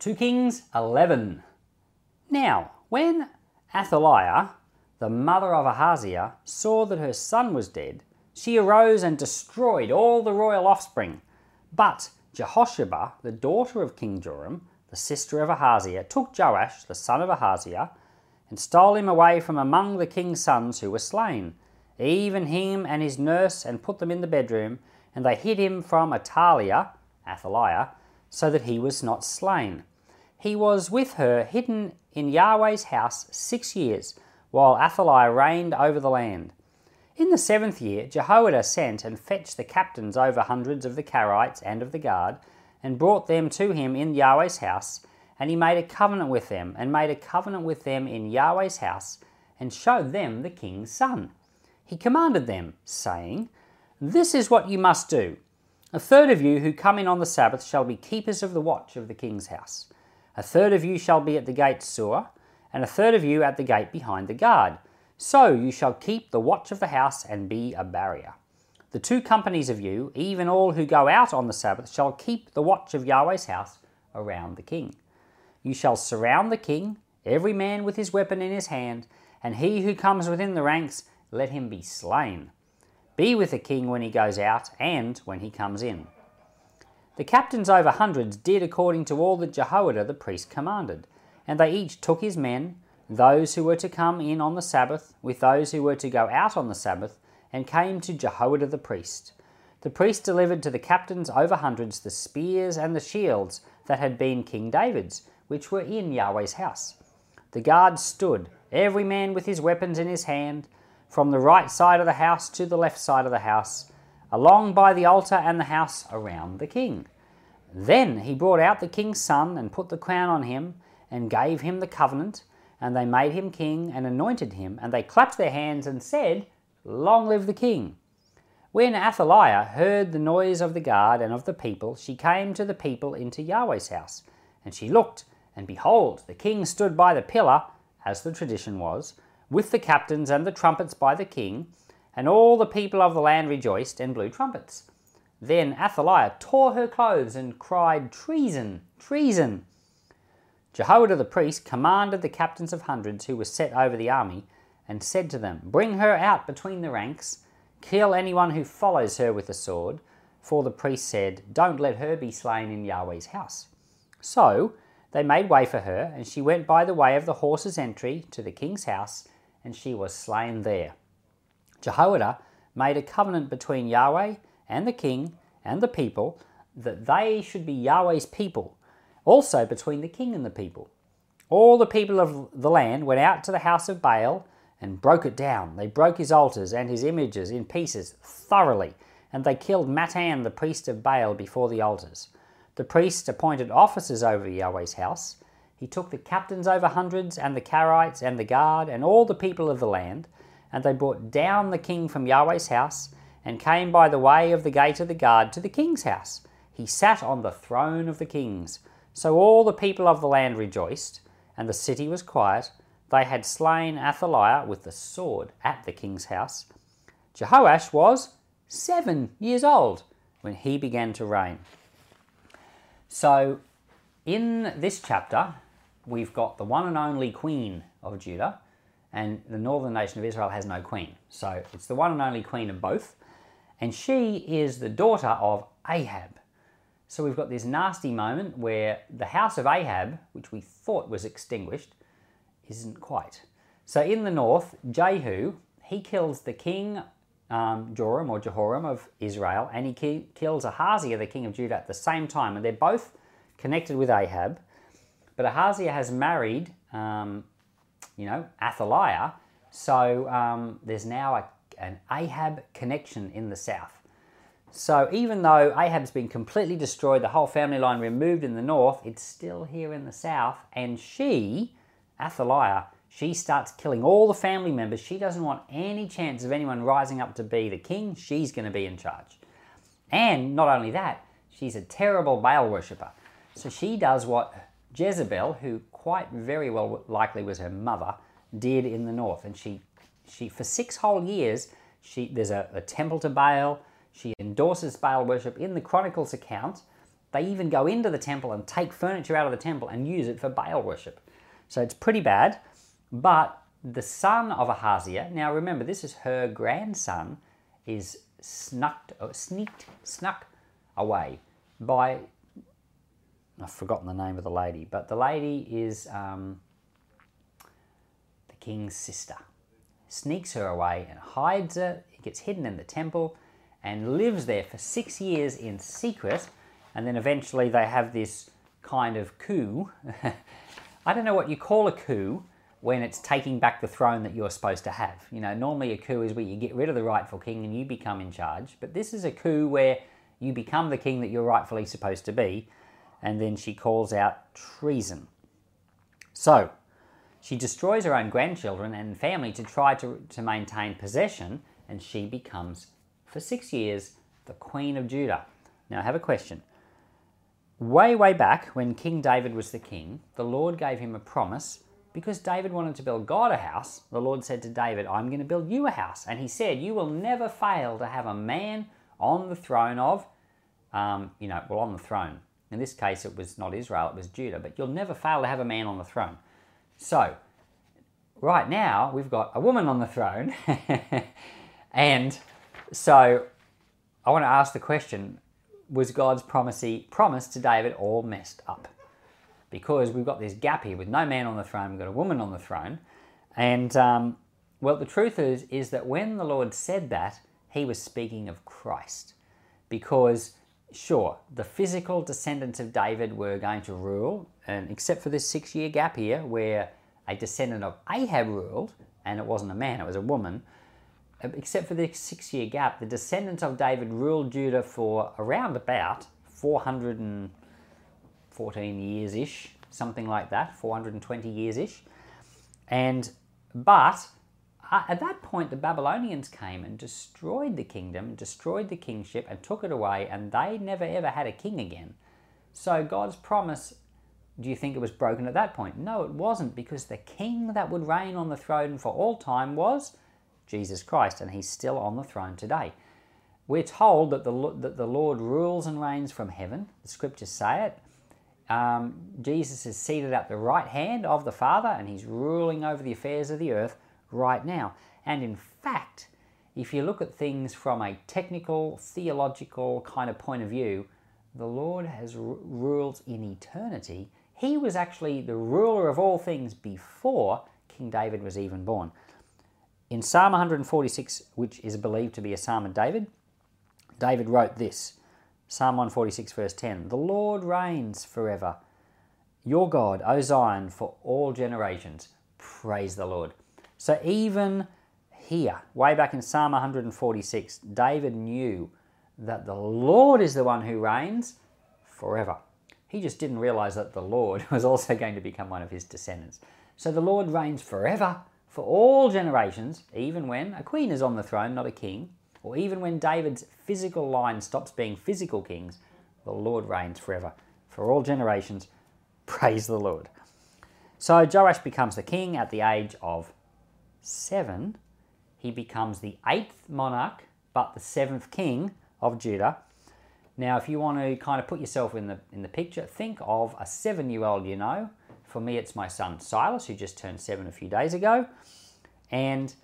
2 Kings 11. Now, when Athaliah, the mother of Ahaziah, saw that her son was dead, she arose and destroyed all the royal offspring. But Jehosheba, the daughter of King Joram, the sister of Ahaziah, took Joash, the son of Ahaziah, and stole him away from among the king's sons who were slain, even him and his nurse, and put them in the bedroom, and they hid him from Athaliah, Athaliah, so that he was not slain. He was with her hidden in Yahweh's house six years, while Athaliah reigned over the land. In the seventh year, Jehoiada sent and fetched the captains over hundreds of the Carites and of the guard, and brought them to him in Yahweh's house. And he made a covenant with them, and made a covenant with them in Yahweh's house, and showed them the king's son. He commanded them, saying, This is what you must do. A third of you who come in on the Sabbath shall be keepers of the watch of the king's house. A third of you shall be at the gate Sur, and a third of you at the gate behind the guard. So you shall keep the watch of the house and be a barrier. The two companies of you, even all who go out on the Sabbath, shall keep the watch of Yahweh's house around the king. You shall surround the king, every man with his weapon in his hand, and he who comes within the ranks, let him be slain. Be with the king when he goes out and when he comes in. The captains over hundreds did according to all that Jehoiada the priest commanded, and they each took his men, those who were to come in on the Sabbath, with those who were to go out on the Sabbath, and came to Jehoiada the priest. The priest delivered to the captains over hundreds the spears and the shields that had been King David's, which were in Yahweh's house. The guards stood, every man with his weapons in his hand, from the right side of the house to the left side of the house, along by the altar and the house around the king. Then he brought out the king's son and put the crown on him and gave him the covenant and they made him king and anointed him, and they clapped their hands and said, Long live the king! When Athaliah heard the noise of the guard and of the people, she came to the people into Yahweh's house. And she looked, and behold, the king stood by the pillar, as the tradition was, with the captains and the trumpets by the king, and all the people of the land rejoiced and blew trumpets. Then Athaliah tore her clothes and cried, Treason! Treason! Jehoiada the priest commanded the captains of hundreds who were set over the army, and said to them, Bring her out between the ranks, kill anyone who follows her with the sword. For the priest said, Don't let her be slain in Yahweh's house. So they made way for her, and she went by the way of the horse's entry to the king's house, and she was slain there. Jehoiada made a covenant between Yahweh and the king and the people that they should be Yahweh's people also between the king and the people. All the people of the land went out to the house of Baal and broke it down. They broke his altars and his images in pieces thoroughly, and they killed Mattan, the priest of Baal, before the altars. The priests appointed officers over Yahweh's house. He took the captains over hundreds, and the Carites, and the guard, and all the people of the land, and they brought down the king from Yahweh's house, and came by the way of the gate of the guard to the king's house. He sat on the throne of the kings. So all the people of the land rejoiced, and the city was quiet. They had slain Athaliah with the sword at the king's house. Jehoash was seven years old when he began to reign. So, in this chapter, we've got the one and only queen of Judah, and the northern nation of Israel has no queen. So, it's the one and only queen of both, and she is the daughter of Ahab. So we've got this nasty moment where the house of Ahab, which we thought was extinguished, isn't quite. So in the north, Jehu, he kills the king um, Joram or Jehoram of Israel, and he ki- kills Ahaziah, the king of Judah, at the same time. And they're both connected with Ahab. But Ahaziah has married, um, you know, Athaliah. So um, there's now a, an Ahab connection in the south. So even though Ahab's been completely destroyed, the whole family line removed in the north, it's still here in the south. And she, Athaliah, she starts killing all the family members. She doesn't want any chance of anyone rising up to be the king. She's going to be in charge. And not only that, she's a terrible Baal worshipper. So she does what Jezebel, who quite very well likely was her mother, did in the north. And she, she for six whole years, she, there's a, a temple to Baal she endorses Baal worship in the Chronicles account, They even go into the temple and take furniture out of the temple and use it for Baal worship. So it's pretty bad. But the son of Ahaziah, now remember, this is her grandson, is snucked, sneaked, snuck away by, I've forgotten the name of the lady, but the lady is um, the king's sister. Sneaks her away and hides her. It gets hidden in the temple and lives there for six years in secret. And then eventually they have this kind of coup. I don't know what you call a coup when it's taking back the throne that you're supposed to have. You know, normally a coup is where you get rid of the rightful king and you become in charge. But this is a coup where you become the king that you're rightfully supposed to be. And then she calls out treason. So, she destroys her own grandchildren and family to try to, to maintain possession, and she becomes for six years the Queen of Judah. Now, I have a question. Way, way back when King David was the king, the Lord gave him a promise because David wanted to build God a house. The Lord said to David, I'm going to build you a house. And he said, You will never fail to have a man on the throne of, um, you know, well, on the throne. In this case, it was not Israel, it was Judah, but you'll never fail to have a man on the throne. So, right now, we've got a woman on the throne. and so I want to ask the question was God's promise promise to David all messed up? Because we've got this gap here with no man on the throne, we've got a woman on the throne. And um, well, the truth is, is that when the Lord said that, he was speaking of Christ. Because, sure, the physical descendants of David were going to rule, and except for this six year gap here where a descendant of Ahab ruled, and it wasn't a man, it was a woman um, except for the six year gap, the descendants of David ruled Judah for around about 414 years ish, something like that, 420 years ish. And, but at that point, the Babylonians came and destroyed the kingdom, destroyed the kingship, and took it away, and they never ever had a king again. So God's promise, do you think it was broken at that point? No, it wasn't, because the king that would reign on the throne for all time was Jesus Christ, and he's still on the throne today. We're told that the, that the Lord rules and reigns from heaven. The scriptures say it. Um, Jesus is seated at the right hand of the Father, and he's ruling over the affairs of the earth right now. And in fact, if you look at things from a technical, theological kind of point of view, the Lord has ruled in eternity. He was actually the ruler of all things before King David was even born. In Psalm 146, which is believed to be a psalm of David, David wrote this Psalm 146, verse 10 The Lord reigns forever. Your God, O Zion, for all generations. Praise the Lord. So even here, way back in Psalm 146, David knew that the Lord is the one who reigns forever. He just didn't realize that the Lord was also going to become one of his descendants. So the Lord reigns forever for all generations, even when a queen is on the throne, not a king, or even when David's physical line stops being physical kings, the Lord reigns forever. For all generations, praise the Lord. So Joash becomes the king at the age of seven. He becomes the eighth monarch, but the seventh king of Judah. Now, if you want to kind of put yourself in the in the picture, think of a seven-year-old you know for me, it's my son Silas, who just turned seven a few days ago. And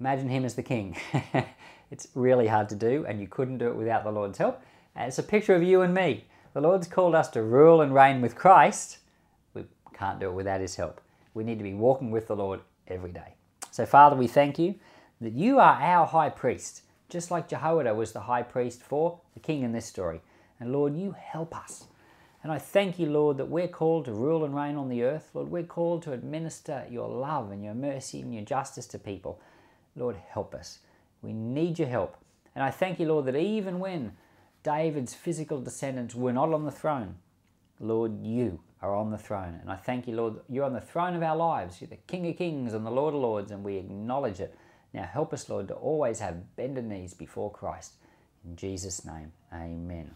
imagine him as the king. it's really hard to do, and you couldn't do it without the Lord's help. And it's a picture of you and me. The Lord's called us to rule and reign with Christ. We can't do it without his help. We need to be walking with the Lord every day. So, Father, we thank you that you are our high priest, just like Jehoiada was the high priest for the king in this story. And Lord, you help us and I thank you, Lord, that we're called to rule and reign on the earth. Lord, we're called to administer your love and your mercy and your justice to people. Lord, help us. We need your help. And I thank you, Lord, that even when David's physical descendants were not on the throne, Lord, you are on the throne. And I thank you, Lord, you're on the throne of our lives. You're the King of Kings and the Lord of Lords, and we acknowledge it. Now help us, Lord, to always have bended knees before Christ. In Jesus' name, amen.